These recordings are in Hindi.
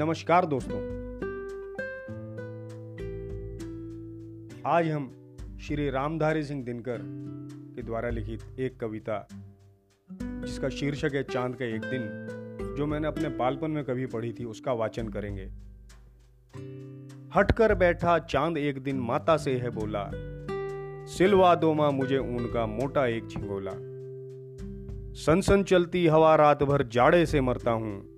नमस्कार दोस्तों। आज हम श्री रामधारी सिंह दिनकर के द्वारा लिखित एक कविता, जिसका शीर्षक है चाँद का एक दिन, जो मैंने अपने बालपन में कभी पढ़ी थी, उसका वाचन करेंगे। हटकर बैठा चाँद एक दिन माता से है बोला, सिलवा दो माँ मुझे ऊन का मोटा एक झिंगोला। सनसन चलती हवा रात भर जाड़े से मरता हूँ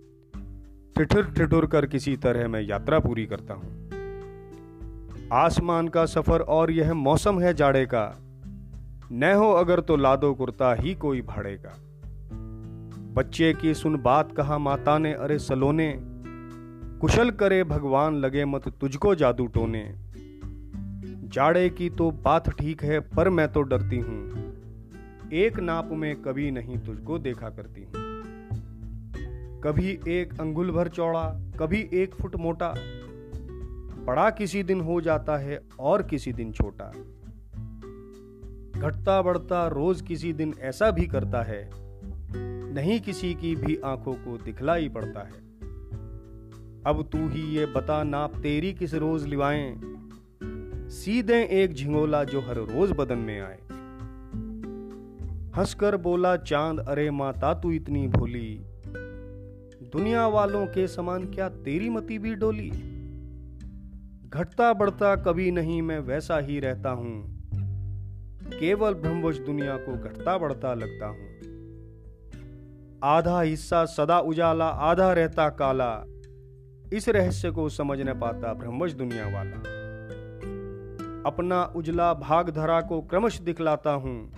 ठिठुर ठिठुर कर किसी तरह मैं यात्रा पूरी करता हूँ। आसमान का सफ़र और यह मौसम है जाड़े का। न हो अगर तो लादो कुर्ता ही कोई भाड़ेगा बच्चे की सुन बात कहा माता ने, अरे सलोने, कुशल करे भगवान लगे मत तुझको जादू टोने। जाड़े की तो बात ठीक है, पर मैं तो डरती हूँ। एक नाप में कभी नहीं तुझको देखा करती हूँ। कभी एक अंगुल भर चौड़ा, कभी एक फुट मोटा। बड़ा किसी दिन हो जाता है और किसी दिन छोटा। घटता बढ़ता रोज किसी दिन ऐसा भी करता है, नहीं किसी की भी आँखों को दिखलाई पड़ता है। अब तू ही ये बता नाप तेरी किस रोज लिवाएँ? सीधे एक झिंगोला जो हर रोज बदन में आए। हंसकर बोला, चाँद, अरे माता, तू इतनी भोली। दुनिया वालों के समान क्या तेरी मती भी डोली? घटता बढ़ता कभी नहीं मैं वैसा ही रहता हूँ। केवल ब्रह्मवश दुनिया को घटता बढ़ता लगता हूँ। आधा हिस्सा सदा उजाला, आधा रहता काला। इस रहस्य को समझ न पाता ब्रह्मवश दुनिया वाला। अपना उजला भाग धरा को क्रमश दिखलाता हूँ।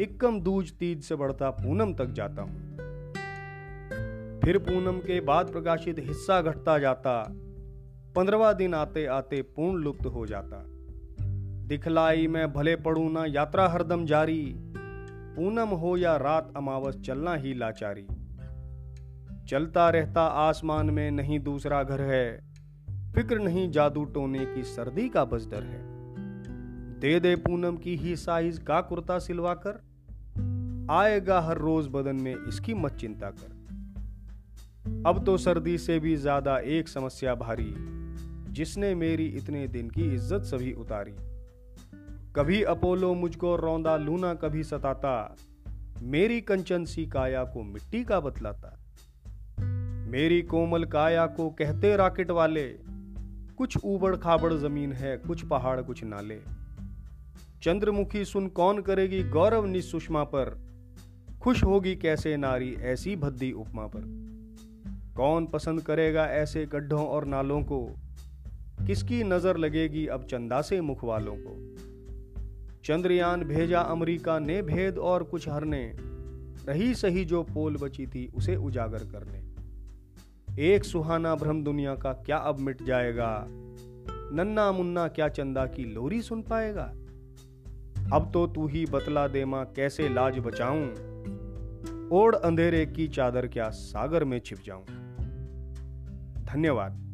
इक्कम दूज तीज से बढ़ता पूनम तक जाता हूँ। फिर पूनम के बाद प्रकाशित हिस्सा घटता जाता। पंद्रवा दिन आते आते पूर्ण लुप्त हो जाता। दिखलाई मैं भले पड़ू ना यात्रा हरदम जारी। पूनम हो या रात अमावस चलना ही लाचारी। चलता रहता आसमान में नहीं दूसरा घर है। फ़िक्र नहीं जादू टोने की सर्दी का बस डर है। दे दे पूनम की ही साइज़ का कुर्ता सिलवा कर आएगा हर रोज बदन में इसकी मत चिंता कर। अब तो सर्दी से भी ज़्यादा एक समस्या भारी, जिसने मेरी इतने दिन की इज़्ज़त सभी उतारी। कभी अपोलो मुझको रौंदा लूना, कभी सताता, मेरी कंचन सी काया को मिट्टी का बतलाता। मेरी कोमल काया को कहते राकेट वाले, कुछ ऊबड़ खाबड़ ज़मीन है, कुछ पहाड़, कुछ नाले। चंद्रमुखी सुन कौन करेगी गौरव निसुषमा पर, खुश होगी कैसे नारी ऐसी भद्दी उपमा पर। कौन पसंद करेगा ऐसे गड्ढों और नालों को? किसकी नज़र लगेगी अब चंदा से मुख वालों को? चंद्रयान भेजा अमेरिका ने भेद और कुछ हरने रही सही जो पोल बची थी उसे उजागर करने। एक सुहाना भ्रम दुनिया का क्या अब मिट जाएगा? नन्ना मुन्ना क्या चंदा की लोरी सुन पाएगा? अब तो तू ही बतला दे माँ कैसे लाज बचाऊं? ओढ़ अंधेरे की चादर क्या सागर में छिप जाऊँ? धन्यवाद।